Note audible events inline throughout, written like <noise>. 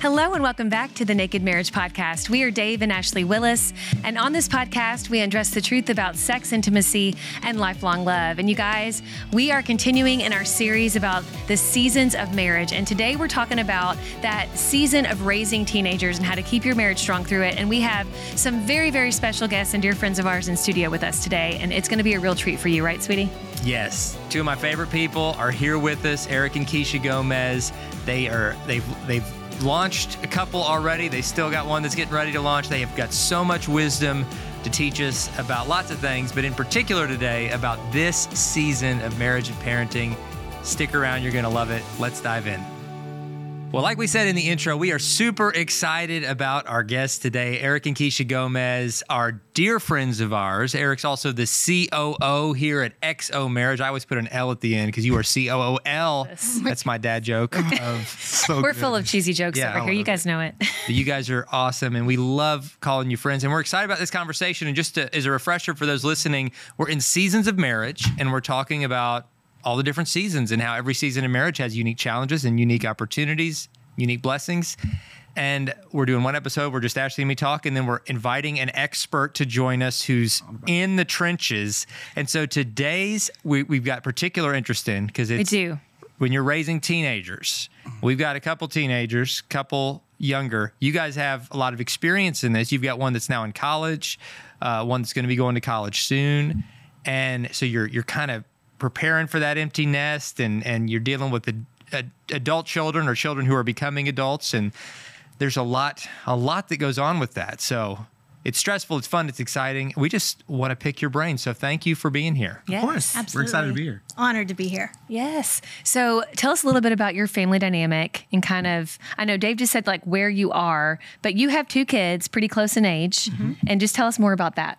Hello and welcome back to the Naked Marriage Podcast. We are Dave and Ashley Willis, and on this podcast, we address the truth about sex, intimacy, and lifelong love. And you guys, we are continuing in our series about the seasons of marriage. And today we're talking about that season of raising teenagers and how to keep your marriage strong through it. And we have some very, very special guests and dear friends of ours in studio with us today. And it's going to be a real treat for you, right, sweetie? Yes, two of my favorite people are here with us, Eric and Keisha Gomez. They are they've they've launched a couple already. They still got one that's getting ready to launch. They have got so much wisdom to teach us about lots of things, but in particular today about this season of marriage and parenting. Stick around, you're going to love it. Let's dive in. Well, like we said in the intro, we are super excited about our guests today. Eric and Keisha Gomez are dear friends of ours. Eric's also the COO here at XO Marriage. I always put an L at the end because you are COOL. That's my dad joke. <laughs> Of, oh, so We're good. full of cheesy jokes Yeah, over here. Oh, you love guys know it. But <laughs> you guys are awesome, and we love calling you friends. And we're excited about this conversation. And just to, as a refresher for those listening, we're in seasons of marriage, and we're talking about all the different seasons and how every season of marriage has unique challenges and unique opportunities, unique blessings. And we're doing one episode. We're just Ashley and me talk, and then we're inviting an expert to join us who's in the trenches. And so today's we, we've got particular interest in because it's do. when you're raising teenagers. We've got a couple teenagers, couple younger. You guys have a lot of experience in this. You've got one that's now in college, uh, one that's going to be going to college soon, and so you're you're kind of preparing for that empty nest, and and you're dealing with the uh, adult children or children who are becoming adults, and there's a lot a lot that goes on with that. So. It's stressful, it's fun, it's exciting. We just want to pick your brain. So thank you for being here. Yes, Of course. We're excited to be here. Honored to be here. Yes. So tell us a little bit about your family dynamic and kind of, I know Dave just said like where you are, but you have two kids pretty close in age. Mm-hmm. And just tell us more about that.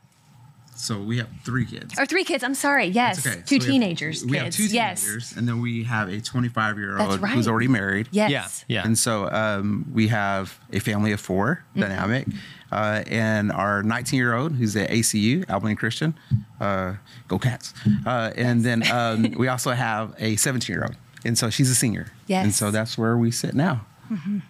So we have three kids. Or three kids. I'm sorry. Yes. Okay. Two So we have- teenagers. We have kids. two Yes. teenagers, and then we have a 25 year old right. who's already married. Yes. Yeah. Yeah. And so um, we have a family of 4 Mm-hmm. dynamic, uh, and our 19 year old who's at ACU, Abilene Christian. Uh, go Cats. Uh, and then um, <laughs> we also have a 17 year old, and so she's a senior. Yes. And so that's where we sit now.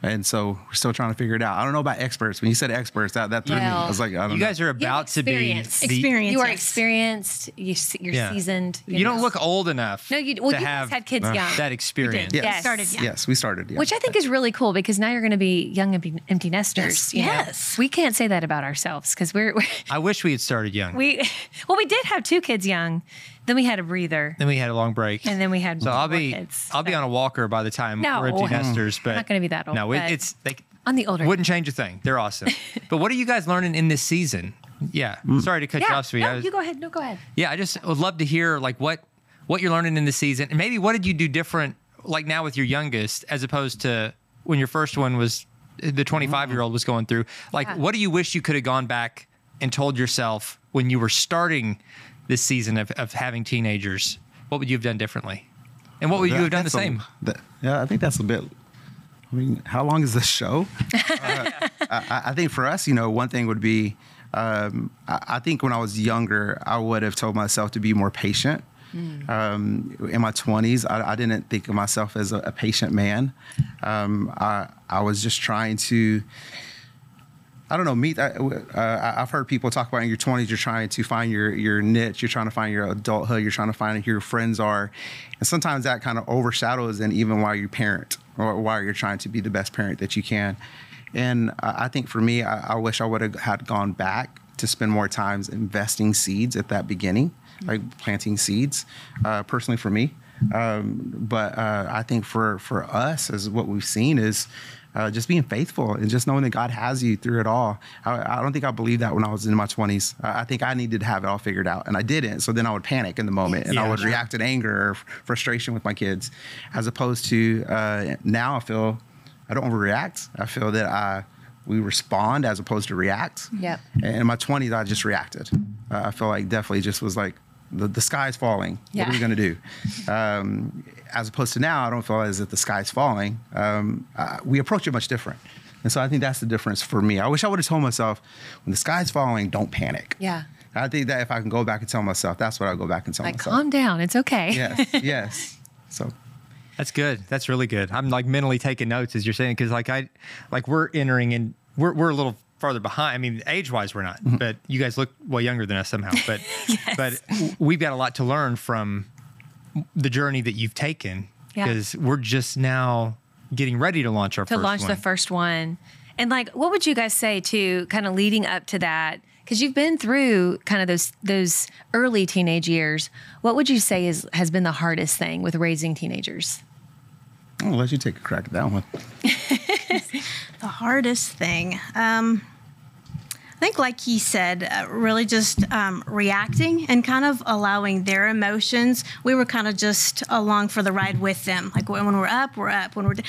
And so we're still trying to figure it out. I don't know about experts. When you said experts, that, that threw me. I was like, I don't You know. guys are about to be experienced. You are experienced. You, se- you're Yeah. seasoned. You don't look old enough. No, you- well, to you guys have had kids uh, young. that experience. Yes. Yes. Started young. Yes, we started. Yeah. Which I think is really cool because now you're going to be young empty, empty nesters. Yes. Yes. We can't say that about ourselves because we're, we're I wish we had started young. we <laughs> well we did have two kids young. Then we had a breather. then we had a long break. And then we had so I'll be kids. I'll be on a walker by the time No. we're empty nesters. But Not gonna be that old, No, it, it's they on the older. wouldn't change a thing. They're awesome. <laughs> but what are you guys learning in this season? Yeah. Mm. Sorry to cut you off, sweetie. No, was- you go ahead. No, go ahead. Yeah, I just would love to hear like what what you're learning in the season, and maybe what did you do different, like now with your youngest, as opposed to when your first one was the 25 year old was going through. Like, Yeah. what do you wish you could have gone back and told yourself when you were starting this season of, of having teenagers? What would you have done differently? And what would you have done the that's a- same? that- yeah, I think that's a bit. I mean, how long is this show? <laughs> Uh, I, I think for us, you know, one thing would be, um, I, I think when I was younger, I would have told myself to be more patient. Um, in my 20s, I, I didn't think of myself as a, a patient man. Um, I, I was just trying to I don't know. Meet. Uh, uh, I've heard people talk about in your 20s. You're trying to find your your niche. You're trying to find your adulthood. You're trying to find who your friends are, and sometimes that kind of overshadows and even while you parent or while you're trying to be the best parent that you can. And I think for me, I, I wish I would have had gone back to spend more times investing seeds at that beginning, like planting seeds. Uh, personally, for me, um, but uh, I think for for us, as what we've seen is uh, just being faithful and just knowing that God has you through it all. I, I don't think I believed that when I was in my 20s. I think I needed to have it all figured out, and I didn't. So then I would panic in the moment, and Yeah, I would sure. react in anger or frustration with my kids, as opposed to uh, now I feel I don't overreact. I feel that I we respond as opposed to react. Yep. And in my 20s, I just reacted. Uh, I feel like definitely just was like, the, the sky's falling. What are we going to do? Um, as opposed to now, I don't feel as if the sky's falling. Um, uh, we approach it much different. And so I think that's the difference for me. I wish I would have told myself, when the sky's falling, don't panic. Yeah. I think that if I can go back and tell myself, that's what I'll go back and tell Like, myself. calm down. It's okay. Yes, <laughs> yes. So That's good. That's really good. I'm like mentally taking notes as you're saying because like I like we're entering in we're we're a little farther behind. I mean, age wise we're not, Mm-hmm. but you guys look way younger than us somehow. <laughs> But but we've got a lot to learn from the journey that you've taken Yeah. because we're just now getting ready to launch our to first launch one. the first one. And like, what would you guys say to kind of leading up to that? Because you've been through kind of those those early teenage years. What would you say is has been the hardest thing with raising teenagers? I'll let you take a crack at that one. <laughs> <laughs> The hardest thing. Um, I think, like he said, uh, really just um, reacting and kind of allowing their emotions. We were kind of just along for the ride with them. Like when we're up, we're up. When we're d-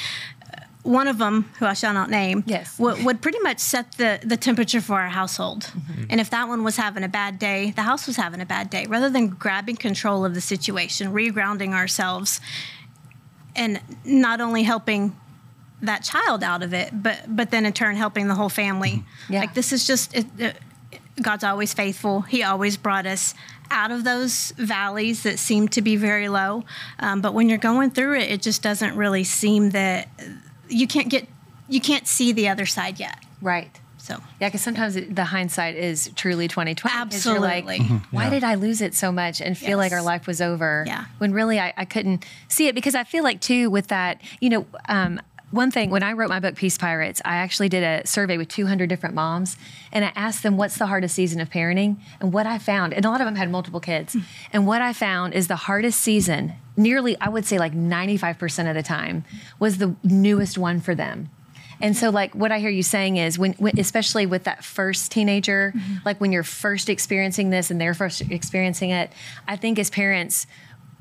uh, one of them, who I shall not name, Yes. would, would pretty much set the, the temperature for our household. And if that one was having a bad day, the house was having a bad day. Rather than grabbing control of the situation, regrounding ourselves, and not only helping that child out of it, but but then in turn helping the whole family. Yeah. Like this is just it, it, God's always faithful. He always brought us out of those valleys that seem to be very low. Um, but when you're going through it, it just doesn't really seem that you can't get you can't see the other side yet. Right. So Yeah, because sometimes it, the hindsight is truly twenty twenty. You're like, Absolutely. why did I lose it so much and feel like our life was over? Yeah. When really I, I couldn't see it because I feel like too with that, you know, um, one thing when I wrote my book Peace Pirates, I actually did a survey with 200 different moms, and I asked them what's the hardest season of parenting, and what I found, and a lot of them had multiple kids, hmm. and what I found is the hardest season, nearly I would say like 95% of the time, was the newest one for them. And so, like, what I hear you saying is when, when especially with that first teenager, mm-hmm. like when you're first experiencing this and they're first experiencing it, I think as parents,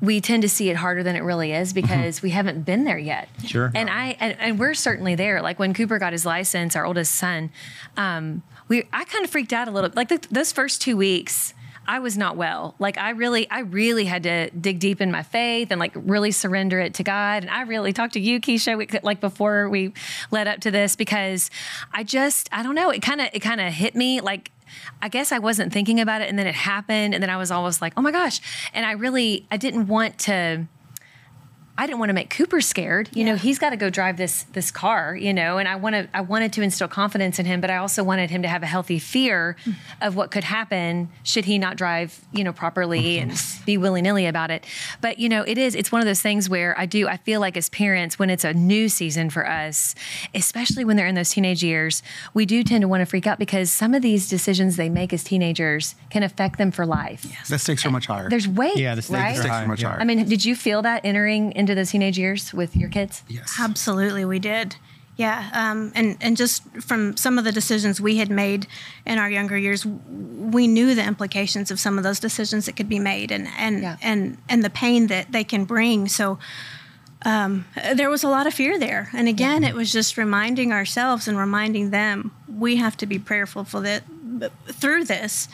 we tend to see it harder than it really is because we haven't been there yet. Sure. And I and, and we're certainly there. Like when Cooper got his license, our oldest son, um, we I kind of freaked out a little. Like th- those first two weeks. I was not well. Like I really, I really had to dig deep in my faith and like really surrender it to God. And I really talked to you, Keisha, we, like before we led up to this because I just, I don't know, it kind of, it kind of hit me like. I guess I wasn't thinking about it, and then it happened, and then I was almost like, "Oh my gosh!" And I really, I didn't want to. I didn't want to make Cooper scared. You know, he's got to go drive this this car. You know, and I want to. I wanted to instill confidence in him, but I also wanted him to have a healthy fear hmm. of what could happen should he not drive. You know, properly and be willy nilly about it. But you know, it is. It's one of those things where I do. I feel like as parents, when it's a new season for us, especially when they're in those teenage years, we do tend to want to freak out because some of these decisions they make as teenagers can affect them for life. The stakes are much higher. There's weight. Yeah, the stakes right? are stakes high. are much Yeah. higher. I mean, did you feel that entering into those teenage years with your kids? yes. Absolutely, we did. Yeah, um, and and just from some of the decisions we had made in our younger years, we knew the implications of some of those decisions that could be made, and and Yeah. and and the pain that they can bring. So. Um, there was a lot of fear there, and again, it was just reminding ourselves and reminding them we have to be prayerful for that through this,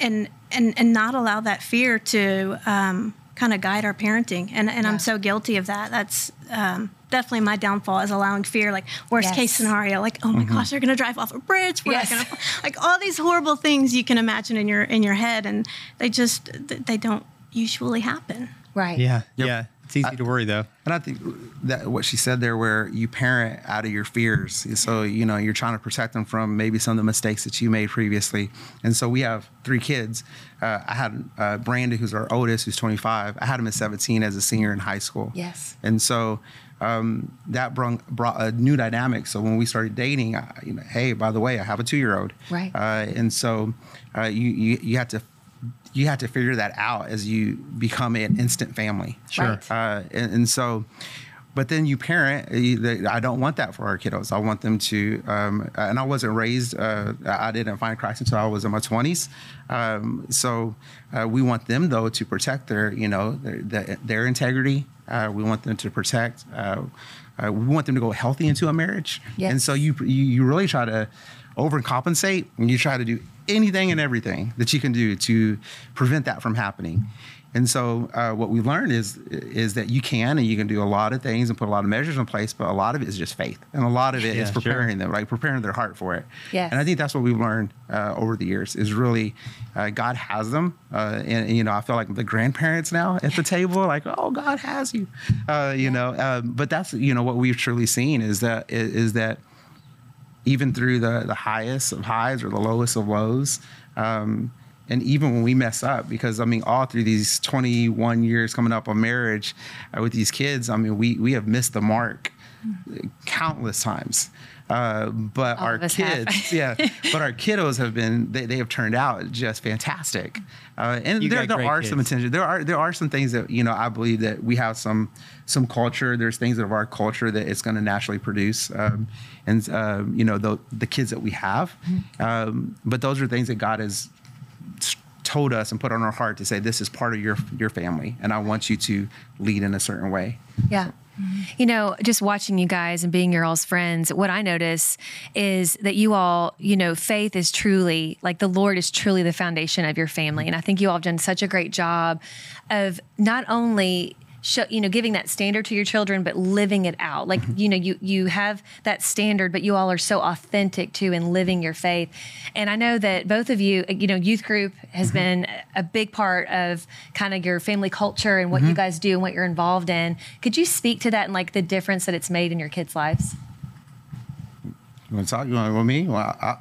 and and and not allow that fear to um, kind of guide our parenting. And and Yeah. I'm so guilty of that. That's um, definitely my downfall is allowing fear, like worst Yes. case scenario, like oh my gosh, they're gonna drive off a bridge. We're Yes. not gonna like all these horrible things you can imagine in your in your head, and they just they don't usually happen. Right. Yeah, Yep. yeah. It's easy to worry though. And I think that what she said there, where you parent out of your fears. So, you know, you're trying to protect them from maybe some of the mistakes that you made previously. And so we have three kids. Uh, I had uh, Brandon, who's our oldest, who's 25. I had him at 17 as a senior in high school. Yes. And so um, that brought, brought a new dynamic. So when we started dating, I, you know, hey, by the way, I have a two year old. Right. Uh, and so uh, you, you, you have to you have to figure that out as you become an instant family. Sure. Right. Uh, and, and so, but then you parent. You, they, I don't want that for our kiddos. I want them to. Um, and I wasn't raised. Uh, I didn't find Christ until I was in my twenties. Um, so uh, we want them though to protect their, you know, their their, their integrity. Uh, we want them to protect. Uh, uh, we want them to go healthy into a marriage. Yes. And so you you, you really try to overcompensate and you try to do anything and everything that you can do to prevent that from happening. And so uh, what we learned is is that you can and you can do a lot of things and put a lot of measures in place, but a lot of it is just faith, and a lot of it is Yeah, sure. preparing them, like preparing their heart for it. Yes. And I think that's what we've learned uh, over the years is really uh, God has them, uh, and, and, you know I feel like the grandparents now at the table, like oh God has you, uh, you know. Um, but that's you know what we've truly seen is that is, is that even through the the highest of highs or the lowest of lows. Um, and even when we mess up, because I mean, all through these 21 years coming up on marriage uh, with these kids, I mean, we we have missed the mark countless times. Uh, but All our of us have. kids, yeah, <laughs> but our kiddos have been they, they have turned out just fantastic. Uh, and You there there great are some attention. There are there are some things that you know I believe that we have some some culture. There's things of our culture that it's going to naturally produce, um, and um, you know the the kids that we have. Mm-hmm. Um, but those are things that God has told us and put on our heart to say this is part of your your family, and I want you to lead in a certain way. Yeah. You know, just watching you guys and being your all's friends, what I notice is that you all, you know, faith is truly like the Lord is truly the foundation of your family. Mm-hmm. And I think you all have done such a great job of not only show, you know, giving that standard to your children, but living it out. Like, mm-hmm. you know, you you have that standard, but you all are so authentic too in living your faith. And I know that both of you, you know, youth group has mm-hmm. been a big part of kind of your family culture and what you mm-hmm. guys do and what you're involved in. Could you speak to that and like the difference that it's made in your kids' lives? You want to talk? You want with me? Well, I,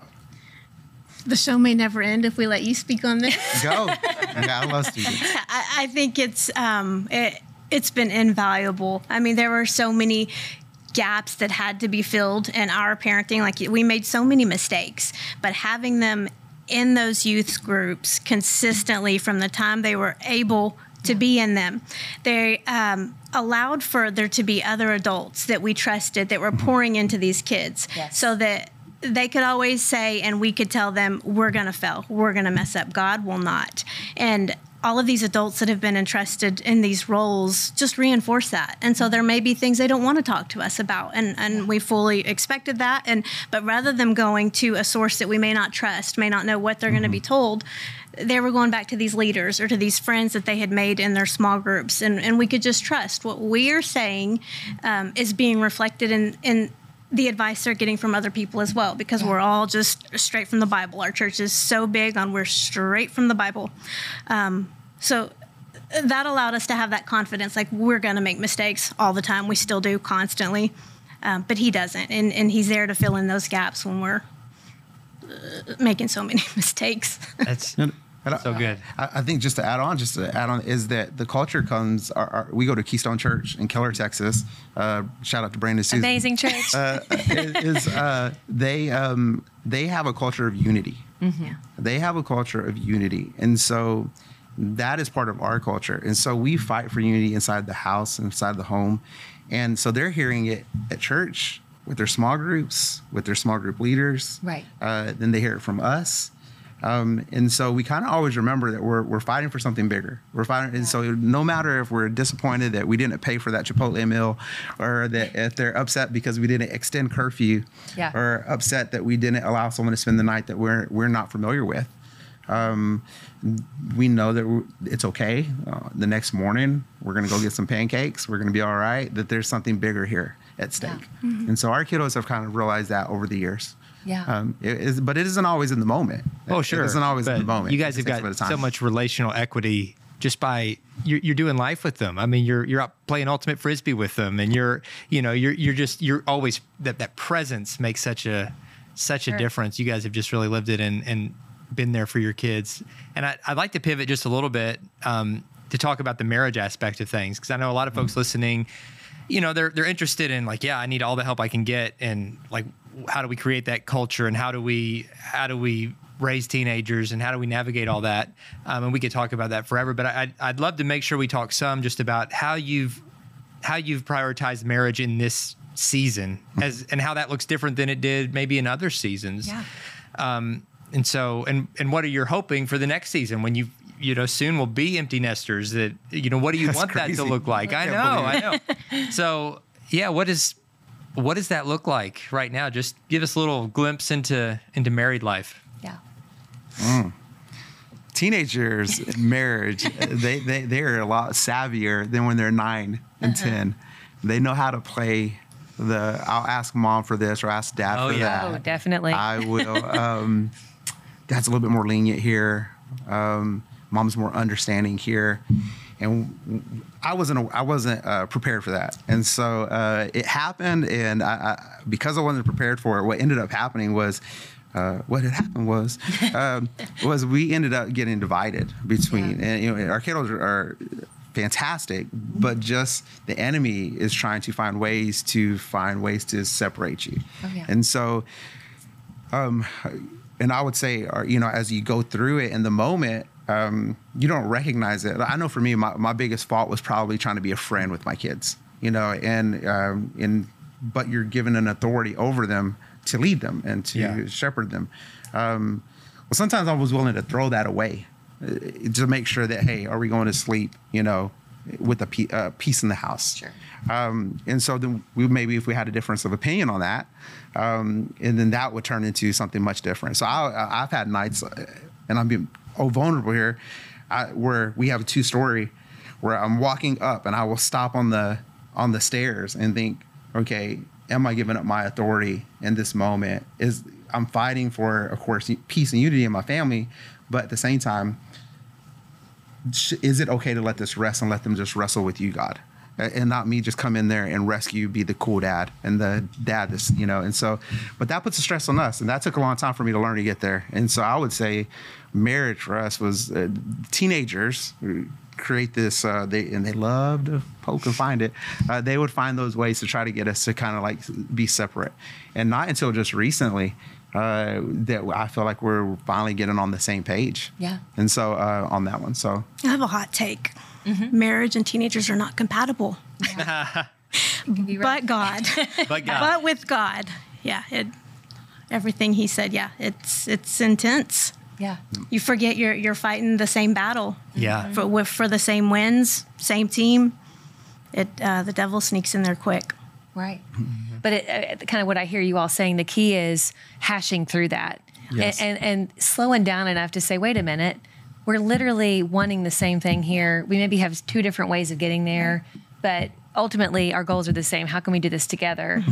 The show may never end if we let you speak on this. Go. <laughs> I love students. I, I think it's um, it, it's been invaluable. I mean, there were so many gaps that had to be filled in our parenting. Like we made so many mistakes, but having them in those youth groups consistently from the time they were able to be in them, they um, allowed for there to be other adults that we trusted that were pouring into these kids, Yes. so that they could always say, and we could tell them, we're going to fail. We're going to mess up. God will not. And all of these adults that have been entrusted in these roles just reinforce that. And so there may be things they don't want to talk to us about. And, and we fully expected that. And but rather than going to a source that we may not trust, may not know what they're going to be told, they were going back to these leaders or to these friends that they had made in their small groups. And, and we could just trust what we are saying um, is being reflected in, in the advice they're getting from other people as well because we're all just straight from the bible our church is so big on we're straight from the bible um, so that allowed us to have that confidence like we're going to make mistakes all the time we still do constantly um, but he doesn't and, and he's there to fill in those gaps when we're uh, making so many <laughs> mistakes That's And so good. I, I think just to add on, just to add on, is that the culture comes. Our, our, we go to Keystone Church in Keller, Texas. Uh, shout out to Brandon Susan. Amazing church. Uh, is uh, they um, they have a culture of unity. yeah They have a culture of unity, and so that is part of our culture. And so we fight for unity inside the house, inside the home, and so they're hearing it at church with their small groups, with their small group leaders. Right. Uh, then they hear it from us. Um, and so we kind of always remember that we're, we're fighting for something bigger. We're fighting, and so no matter if we're disappointed that we didn't pay for that Chipotle meal, or that if they're upset because we didn't extend curfew, Yeah. or upset that we didn't allow someone to spend the night that we're we're not familiar with, um, we know that it's okay. Uh, the next morning, we're gonna go get some pancakes. We're gonna be all right. That there's something bigger here at stake, and so our kiddos have kind of realized that over the years. Yeah. Um, it is, but it isn't always in the moment. Oh, sure. It isn't always in the moment. You guys have got bit so much relational equity just by you're, you're doing life with them. I mean, you're you're up playing ultimate frisbee with them, and you're you know you're you're just you're always that that presence makes such a such a difference. You guys have just really lived it and and been there for your kids. And I, I'd like to pivot just a little bit um, to talk about the marriage aspect of things because I know a lot of folks listening, you know, they're they're interested in like, yeah, I need all the help I can get, and like, how do we create that culture, and how do we how do we raise teenagers and how do we navigate all that um, and we could talk about that forever but I'd, I'd love to make sure we talk some just about how you've how you've prioritized marriage in this season as and how that looks different than it did maybe in other seasons Yeah. And so and and what are you hoping for the next season when you you know soon will be empty nesters that you know what do you That's want that to look like? I I know i know. so yeah what is what does that look like right now? Just give us a little glimpse into into married life. Yeah. teenagers in marriage they, they they're a lot savvier than when they're 9 and 10 they know how to play the i'll ask mom for this or ask dad Oh, for yeah. that. Oh, definitely. i will um, <laughs> dad's a little bit more lenient here um, mom's more understanding here and I wasn't I wasn't uh, prepared for that, and so uh, it happened. And I, I, because I wasn't prepared for it, what ended up happening was uh, what had happened was <laughs> um, was we ended up getting divided between, and you know, our kiddos are, are fantastic, but just the enemy is trying to find ways to find ways to separate you, Oh, yeah. and so um, and I would say, or, you know, as you go through it in the moment, um, you don't recognize it. I know for me, my, my biggest fault was probably trying to be a friend with my kids, you know, and, um, and, but you're given an authority over them to lead them and to Yeah. shepherd them. Um, well, sometimes I was willing to throw that away uh, to make sure that, hey, are we going to sleep, you know, with a pe- uh, peace in the house? Sure. Um, and so then we maybe if we had a difference of opinion on that, um, and then that would turn into something much different. So I, I've had nights, uh, and I'm being oh vulnerable here, I, where we have a two story, where I'm walking up and I will stop on the on the stairs and think, okay, am I giving up my authority in this moment? Is I'm fighting for, of course, peace and unity in my family, but at the same time, is it okay to let this rest and let them just wrestle with you, God? And not me just come in there and rescue, be the cool dad and the dad that's, you know, and so, but that puts a stress on us. And that took a long time for me to learn to get there. And so I would say marriage for us was uh, teenagers create this, uh, they, and they love to poke and find it. Uh, they would find those ways to try to get us to kind of like be separate. And not until just recently uh, that I feel like we're finally getting on the same page. Yeah. And so uh, on that one. So I have a hot take. Marriage and teenagers are not compatible, <laughs> Be right. but God. <laughs> but God. but with God, yeah, it, everything He said, yeah, it's it's intense. yeah. You forget you're you're fighting the same battle yeah for with, for the same wins, same team. It uh, the devil sneaks in there quick. Right. But it, uh, kind of what I hear you all saying, the key is hashing through that Yes. and, and, and slowing down enough to say, wait a minute, we're literally wanting the same thing here. We maybe have two different ways of getting there, but ultimately our goals are the same. How can we do this together?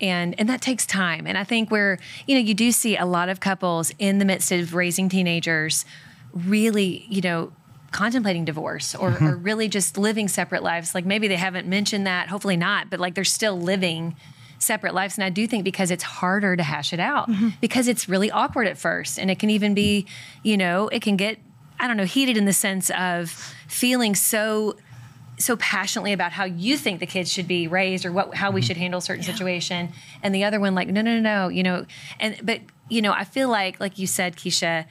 And, and that takes time. And I think where, you know, you do see a lot of couples in the midst of raising teenagers really, you know, contemplating divorce or, or really just living separate lives. Like maybe they haven't mentioned that, hopefully not, but like they're still living separate lives. And I do think because it's harder to hash it out, mm-hmm. because it's really awkward at first. And it can even be, you know, it can get, I don't know, heated in the sense of feeling so so passionately about how you think the kids should be raised or what how we mm-hmm. should handle a certain situation and the other one like no no no no you know and but you know i feel like like you said keisha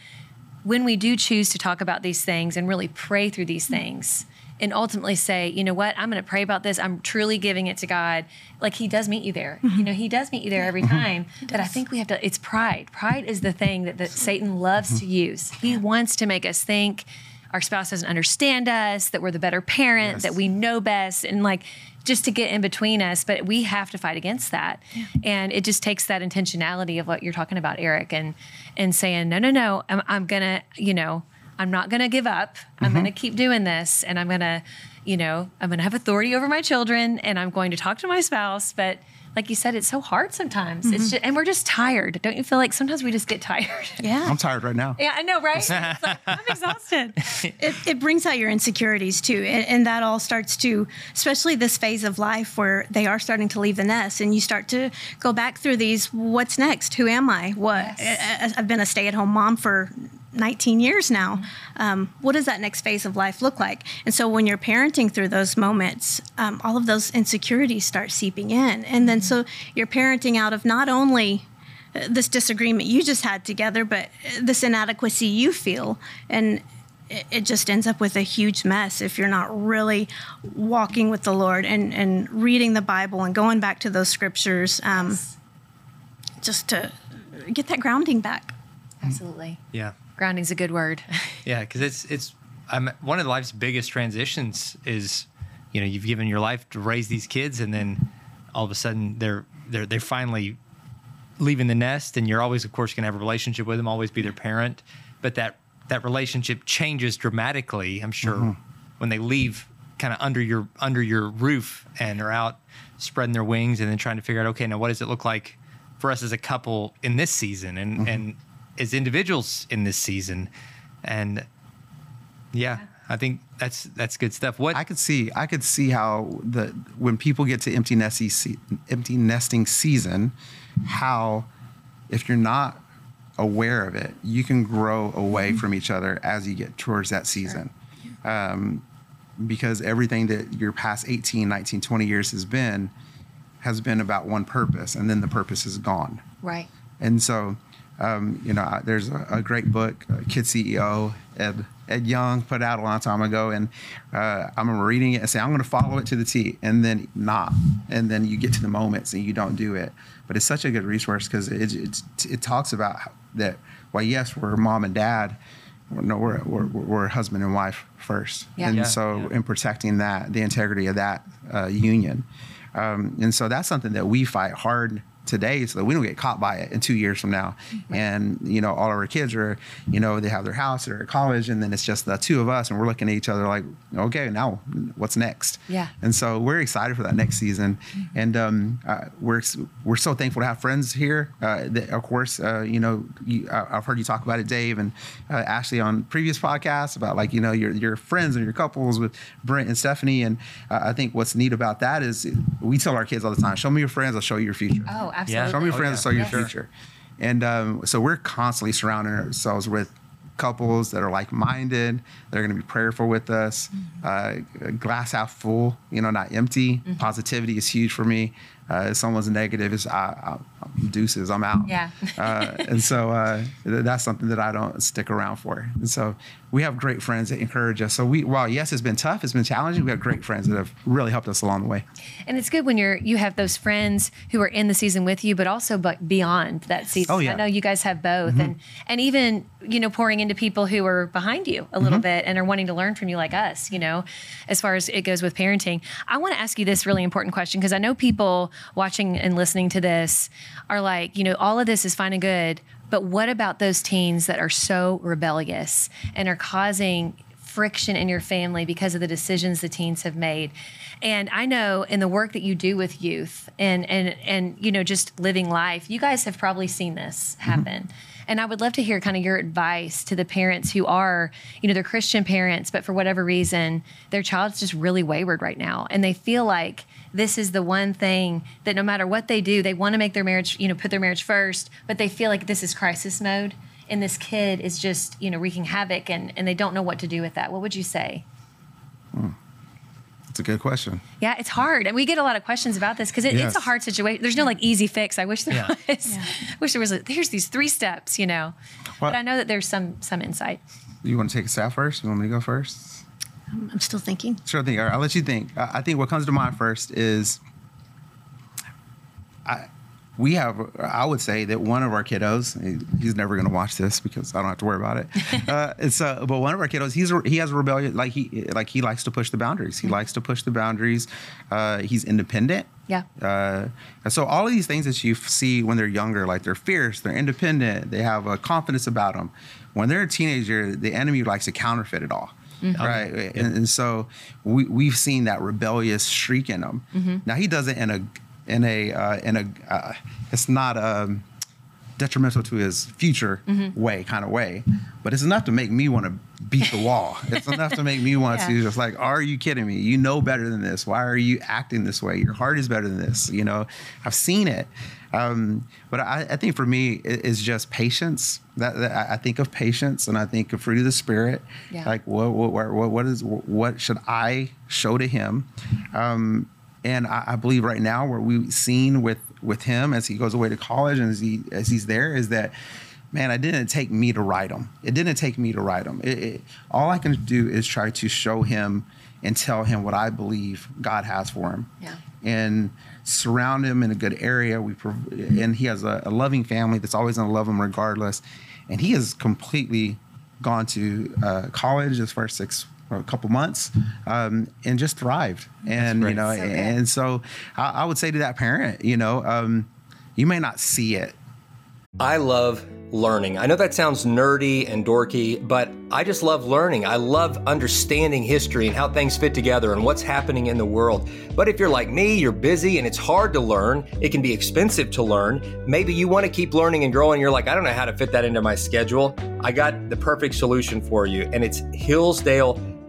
when we do choose to talk about these things and really pray through these mm-hmm. things and ultimately say you know what? I'm going to pray about this. I'm truly giving it to god. Like he does meet you there. Mm-hmm. You know he does meet you there every mm-hmm. time. But i think we have to it's pride. Pride is the thing that, that satan loves to mm-hmm. use. He wants to make us think our spouse doesn't understand us, that we're the better parent, Yes. that we know best, and like just to get in between us. But we have to fight against that. And it just takes that intentionality of what you're talking about, Eric, and and saying, no, no, no, I'm, I'm gonna, you know, I'm not gonna give up. I'm gonna mm-hmm. keep doing this, and I'm gonna, you know, I'm gonna have authority over my children, and I'm going to talk to my spouse, but like you said, it's so hard sometimes. It's mm-hmm. just, and we're just tired. Don't you feel like sometimes we just get tired? <laughs> Yeah. I'm tired right now. yeah, I know, right? Like, <laughs> I'm exhausted. it, it brings out your insecurities too and, and that all starts to especially this phase of life where they are starting to leave the nest and you start to go back through these what's next who am i what I, i've been a stay-at-home mom for 19 years now um, what does that next phase of life look like and so when you're parenting through those moments um, all of those insecurities start seeping in and then so you're parenting out of not only uh, this disagreement you just had together, but uh, this inadequacy you feel. And it, it just ends up with a huge mess if you're not really walking with the Lord and, and reading the Bible and going back to those scriptures um, just to get that grounding back. Absolutely. Yeah. Grounding's a good word. <laughs> Yeah, because it's it's I'm one of life's biggest transitions is, you know, you've given your life to raise these kids, and then all of a sudden they're they're they're finally leaving the nest, and you're always, of course, going to have a relationship with them, always be their parent, but that that relationship changes dramatically. I'm sure mm-hmm. when they leave, kind of under your under your roof, and are out spreading their wings, and then trying to figure out, okay, now what does it look like for us as a couple in this season, and mm-hmm. and as individuals in this season, and yeah, I think that's that's good stuff. What I could see, I could see how the when people get to empty nesting, empty nesting season, how if you're not aware of it, you can grow away from each other as you get towards that season. Um, because everything that your past 18, 19, 20 years has been has been about one purpose, and then the purpose is gone. Right. And so, um, you know, I- there's a, a great book, uh, Kid CEO, Ed, Ed Young put out a long time ago. And uh, I'm reading it and say I'm going to follow it to the T, and then not. And then you get to the moments and you don't do it. But it's such a good resource because it, it's, it talks about that, well, yes, we're mom and dad. No, we're, we're, we're husband and wife first. Yeah. And Yeah, so, yeah. in protecting that, the integrity of that uh, union. Um, and so that's something that we fight hard today so that we don't get caught by it in two years from now. And, you know, all of our kids are, you know, they have their house, they're at college, and then it's just the two of us, and we're looking at each other like, okay, now what's next? Yeah. And so we're excited for that next season. And um, uh, we're, we're so thankful to have friends here. Uh, that, of course, uh, you know, you, I- I've heard you talk about it, Dave, and uh, Ashley on previous podcasts about like, you know, your, your friends and your couples with Brent and Stephanie. And uh, I think what's neat about that is we tell our kids all the time, show me your friends, I'll show you your future. Oh, Yeah. absolutely. Show me your Oh, friends, yeah. I'll show you your Yes. future. And um, so we're constantly surrounding ourselves with couples that are like-minded. They're going to be prayerful with us. Mm-hmm. Uh, glass half full, you know, not empty. Positivity is huge for me. Uh, if someone's negative, it's I, I, deuces, I'm out. Yeah. <laughs> uh, and so uh, that's something that I don't stick around for. And so we have great friends that encourage us. So we, while yes, it's been tough, it's been challenging. We have great friends that have really helped us along the way. And it's good when you're you have those friends who are in the season with you, but also but beyond that season. Oh, yeah. I know you guys have both, and and even you know pouring into people who are behind you a little bit and are wanting to learn from you, like us. You know, as far as it goes with parenting, I want to ask you this really important question because I know people watching and listening to this are like, you know, all of this is fine and good, but what about those teens that are so rebellious and are causing friction in your family because of the decisions the teens have made. And I know in the work that you do with youth and and and you know just living life, you guys have probably seen this mm-hmm. happen. And I would love to hear kind of your advice to the parents who are, you know, they're Christian parents, but for whatever reason, their child's just really wayward right now. And they feel like this is the one thing that no matter what they do, they want to make their marriage, you know, put their marriage first, but they feel like this is crisis mode. And this kid is just you know wreaking havoc and, and they don't know what to do with that. What would you say hmm. It's a good question. yeah it's hard and we get a lot of questions about this because it, it's a hard situation there's no like easy fix i wish there Yeah. <laughs> was wish there was a, here's these three steps you know Well- but i know that there's some some insight You want to take a stab first? You want me to go first? I'm still thinking. Sure thing. All right, I'll let you think. I I think what comes to mind first is, I, we have. I would say that one of our kiddos, he's never going to watch this because I don't have to worry about it. <laughs> uh, it's uh, but one of our kiddos, he's he has a rebellion. Like he like he likes to push the boundaries. He likes to push the boundaries. Uh, he's independent. Yeah. Uh, and so all of these things that you f- see when they're younger, like they're fierce, they're independent, they have a confidence about them. When they're a teenager, the enemy likes to counterfeit it all, right? And, and so we we've seen that rebellious streak in him. Now he does it in a in a uh, in a uh, it's not um, detrimental to his future Mm-hmm. way kind of way, but it's enough to make me want to beat the wall. <laughs> it's enough to make me want Yeah. to just like, are you kidding me? You know better than this. Why are you acting this way? Your heart is better than this. You know, I've seen it. Um, but I, I think for me, it, it's just patience. That, that I think of patience, and I think of fruit of the spirit. Yeah. Like what what what, what what is what should I show to him? Um, and I, I believe right now what we've seen with with him as he goes away to college and as he as he's there is that man it didn't take me to right him. It didn't take me to right him. It, it, all i can do is try to show him and tell him what i believe god has for him. Yeah. and surround him in a good area. We prov- and he has a, a loving family that's always going to love him regardless. And he has completely gone to uh, college his first six or a couple months um, and just thrived and you know So and so I, I would say to that parent you know um, you may not see it I love learning. I know that sounds nerdy and dorky, but I just love learning. I love understanding history and how things fit together and what's happening in the world. But if you're like me, you're busy and it's hard to learn, it can be expensive to learn. Maybe you want to keep learning and growing. You're like, I don't know how to fit that into my schedule. I got the perfect solution for you, and it's Hillsdale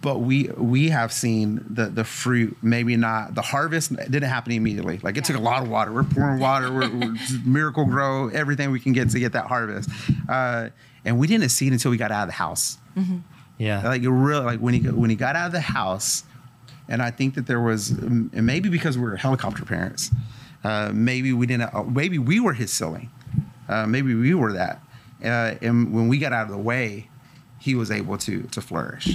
But we we have seen the the fruit maybe not the harvest didn't happen immediately. Like it took a lot of water. We're pouring water. We're, we're <laughs> miracle grow everything we can get to get that harvest. Uh, and we didn't see it until we got out of the house. Yeah. like it really like when he when he got out of the house and i think that there was and maybe because we were helicopter parents uh, maybe we didn't uh, maybe we were his ceiling uh, maybe we were that. Uh, and when we got out of the way he was able to to flourish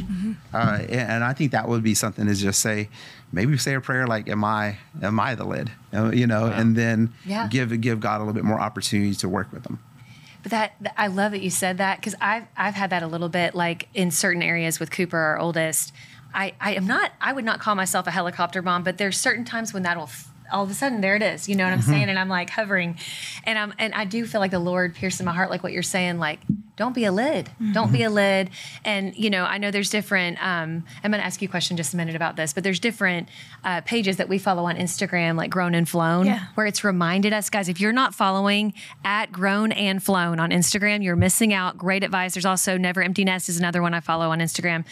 uh, and, i think that would be something to just say maybe say a prayer like am i am i the lid Uh, you know and then Yeah. give give god a little bit more opportunity to work with them But that, I love that you said that because I've I've had that a little bit like in certain areas with Cooper, our oldest. I I am not I would not call myself a helicopter mom, but there's certain times when that'll f- all of a sudden there it is. You know what I'm saying? And I'm like hovering, and I'm and I do feel like the Lord piercing my heart, like what you're saying, like don't be a lid, don't be a lid. And you know I know there's different. Um, I'm going to ask you a question just a minute about this, but there's different uh, pages that we follow on Instagram, like Grown and Flown, Yeah. where it's reminded us, guys, if you're not following at Grown and Flown on Instagram, you're missing out. Great advice. There's also Never Empty Nest is another one I follow on Instagram.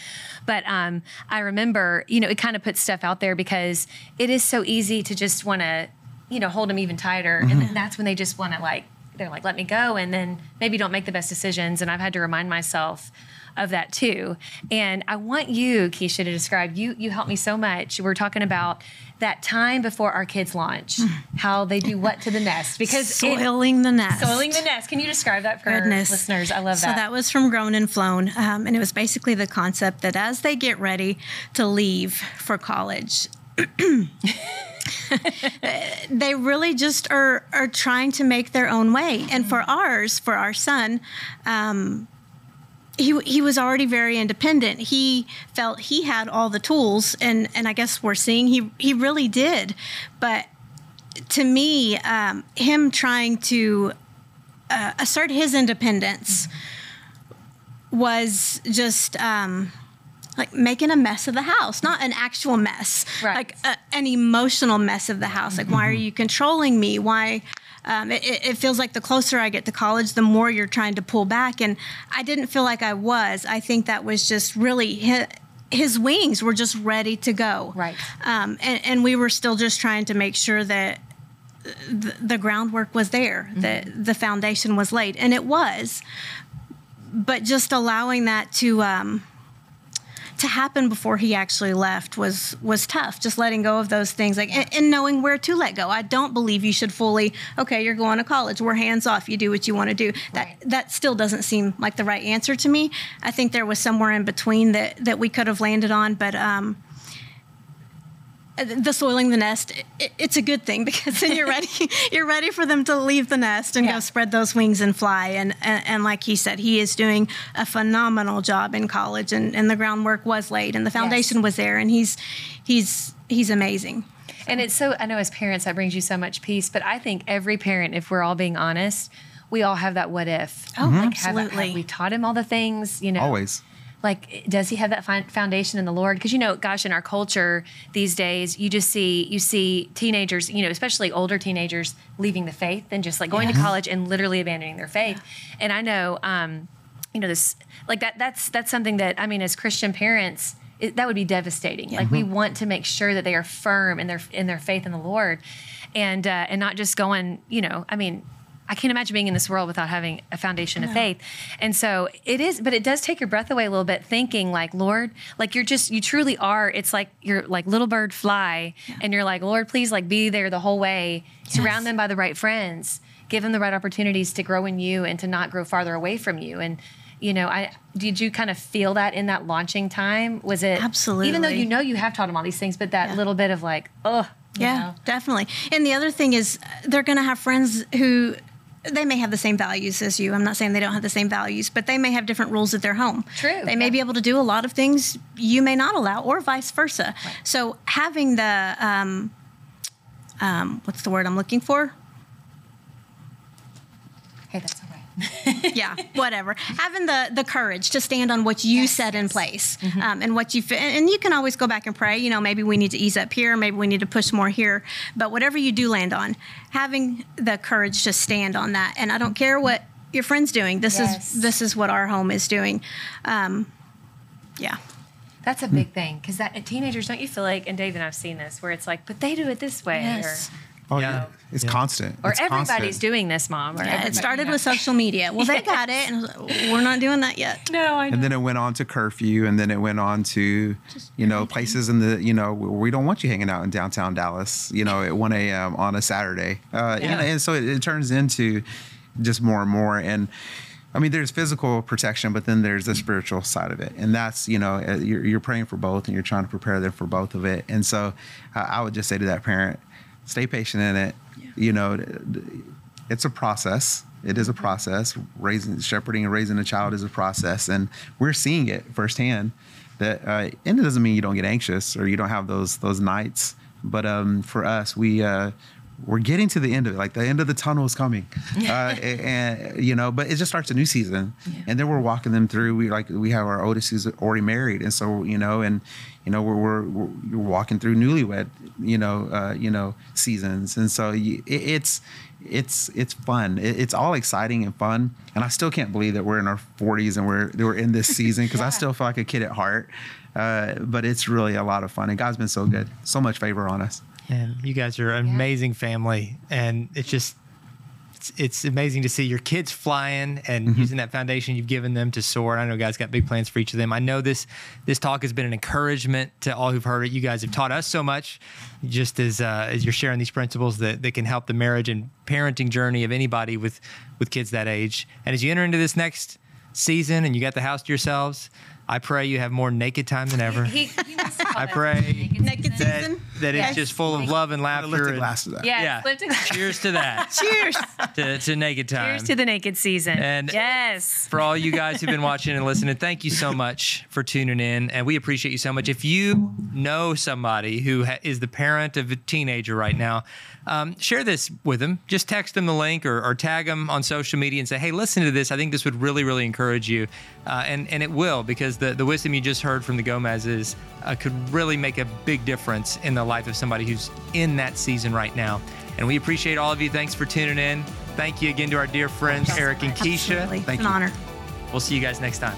But um, I remember, you know, it kind of puts stuff out there because it is so easy to just want to you know, hold them even tighter. And then that's when they just want to like, they're like, let me go. And then maybe don't make the best decisions. And I've had to remind myself of that too. And I want you, Keisha, to describe, you, you helped me so much. We're talking about that time before our kids launch, how they do what to the nest because it- Soiling the nest. soiling the nest. Can you describe that for Goodness. listeners? I love that. So that. that was from Grown and Flown, um, and it was basically the concept that as they get ready to leave for college, <clears throat> they really just are are trying to make their own way. And for ours, for our son. Um, he, he was already very independent. He felt he had all the tools, and, and I guess we're seeing he, he really did. But to me, um, him trying to uh, assert his independence was just um, like making a mess of the house, not an actual mess, Right. like a, an emotional mess of the house. Like, why are you controlling me? Why? Um, it, it feels like the closer I get to college, the more you're trying to pull back. And I didn't feel like I was. I think that was just really his, his wings were just ready to go. Right. Um, and, and we were still just trying to make sure that the, the groundwork was there, that the foundation was laid, and it was. But just allowing that to um, to happen before he actually left was was tough. Just letting go of those things, like and, and knowing where to let go. I don't believe you should fully. Okay, you're going to college. We're hands off. You do what you want to do. That Right. that still doesn't seem like the right answer to me. I think there was somewhere in between that that we could have landed on, but. Um, the soiling the nest it, it's a good thing <laughs> because then you're ready you're ready for them to leave the nest and Yeah. go spread those wings and fly and, and and like he said he is doing a phenomenal job in college and, and the groundwork was laid and the foundation was there and he's he's he's amazing And it's so, I know as parents, that brings you so much peace, but I think every parent, if we're all being honest, we all have that what if. Oh, like, have- absolutely. Have, we taught him all the things, you know? Always. Like, does he have that foundation in the Lord? Because, you know, gosh, in our culture these days, you just see, you see teenagers, you know, especially older teenagers leaving the faith and just like going to college and literally abandoning their faith. And I know, um, you know, this, like that, that's, that's something that, I mean, as Christian parents, it, that would be devastating. Like we want to make sure that they are firm in their in their faith in the Lord, and uh, and not just going. You know, I mean, I can't imagine being in this world without having a foundation of faith. And so it is, but it does take your breath away a little bit. Thinking like, Lord, like you're just you truly are. It's like you're like little bird fly, and you're like, Lord, please like be there the whole way. Surround them by the right friends. Give them the right opportunities to grow in you and to not grow farther away from you. And you know, I did you kind of feel that in that launching time? Was it Absolutely. Even though you know you have taught them all these things, but that Yeah. little bit of like, oh, Yeah, definitely. And the other thing is, they're going to have friends who they may have the same values as you. I'm not saying they don't have the same values, but they may have different rules at their home. True, They may yeah. be able to do a lot of things you may not allow, or vice versa. So having the um, um, what's the word I'm looking for? hey, that's right. <laughs> yeah, whatever. Having the the courage to stand on what you set in place um, and what you fi- and you can always go back and pray. You know, maybe we need to ease up here, maybe we need to push more here. But whatever you do land on, having the courage to stand on that, and I don't care what your friend's doing. This Yes. is this is what our home is doing. Um, yeah. That's a big thing because that teenagers don't you feel like, and Dave and I've seen this where it's like, but they do it this way, Yes. Oh Yeah. yeah, it's Yeah. constant. or or It's everybody's constant. doing this, mom. Or Yeah, it started you know. with social media. Well, they got it, and I was like, we're not doing that yet. No, I know. And then it went on to curfew, and then it went on to, you know, places in the, you know, we don't want you hanging out in downtown Dallas, you know, at 1 a.m. on a Saturday. Uh, Yeah. and, and so it, it turns into just more and more. And I mean, there's physical protection, but then there's the spiritual side of it. And that's, you know, uh, you're, you're praying for both and you're trying to prepare them for both of it. And so uh, I would just say to that parent, stay patient in it. You know, it's a process. It is a process. Raising, shepherding, and raising a child is a process, and we're seeing it firsthand. That uh, and it doesn't mean you don't get anxious or you don't have those those nights. But um, for us, we uh, we're getting to the end of it. Like the end of the tunnel is coming, <laughs> uh, and, and, you know. But it just starts a new season, and then we're walking them through. We like we have our oldest who's already married, and so you know, and you know we're we're, we're you're walking through newlywed you know, uh, you know, seasons, and so you, it, it's it's it's fun. It, it's all exciting and fun, and I still can't believe that we're in our 40s and we're we're in this season because <laughs> I still feel like a kid at heart. Uh, but it's really a lot of fun, and God's been so good, so much favor on us. And you guys are an amazing family, and it's just it's, it's amazing to see your kids flying and Mm-hmm. using that foundation you've given them to soar. And I know guys got big plans for each of them. I know this this talk has been an encouragement to all who've heard it. You guys have taught us so much, just as uh, as you're sharing these principles that, that can help the marriage and parenting journey of anybody with with kids that age. And as you enter into this next season and you got the house to yourselves, I pray you have more naked time than ever. He, he wants to call I pray Naked that, season. That it's just full of love and laughter. Lift the and- glass to that. Yes, yeah. lift Cheers to that. <laughs> Cheers. to, to naked time. Cheers to the naked season. And- yes. for all you guys who've been watching and listening, thank you so much for tuning in, and we appreciate you so much. If you know somebody who ha- is the parent of a teenager right now, um, share this with them. Just text them the link or, or tag them on social media and say, "Hey, listen to this. I think this would really, really encourage you," uh, and and it will because the the wisdom you just heard from the Gomez's uh, could really make a big difference in the life of somebody who's in that season right now. And we appreciate all of you. Thanks for tuning in. Thank you again to our dear friends Eric and Keisha. Absolutely. Thank An you. honor. We'll see you guys next time.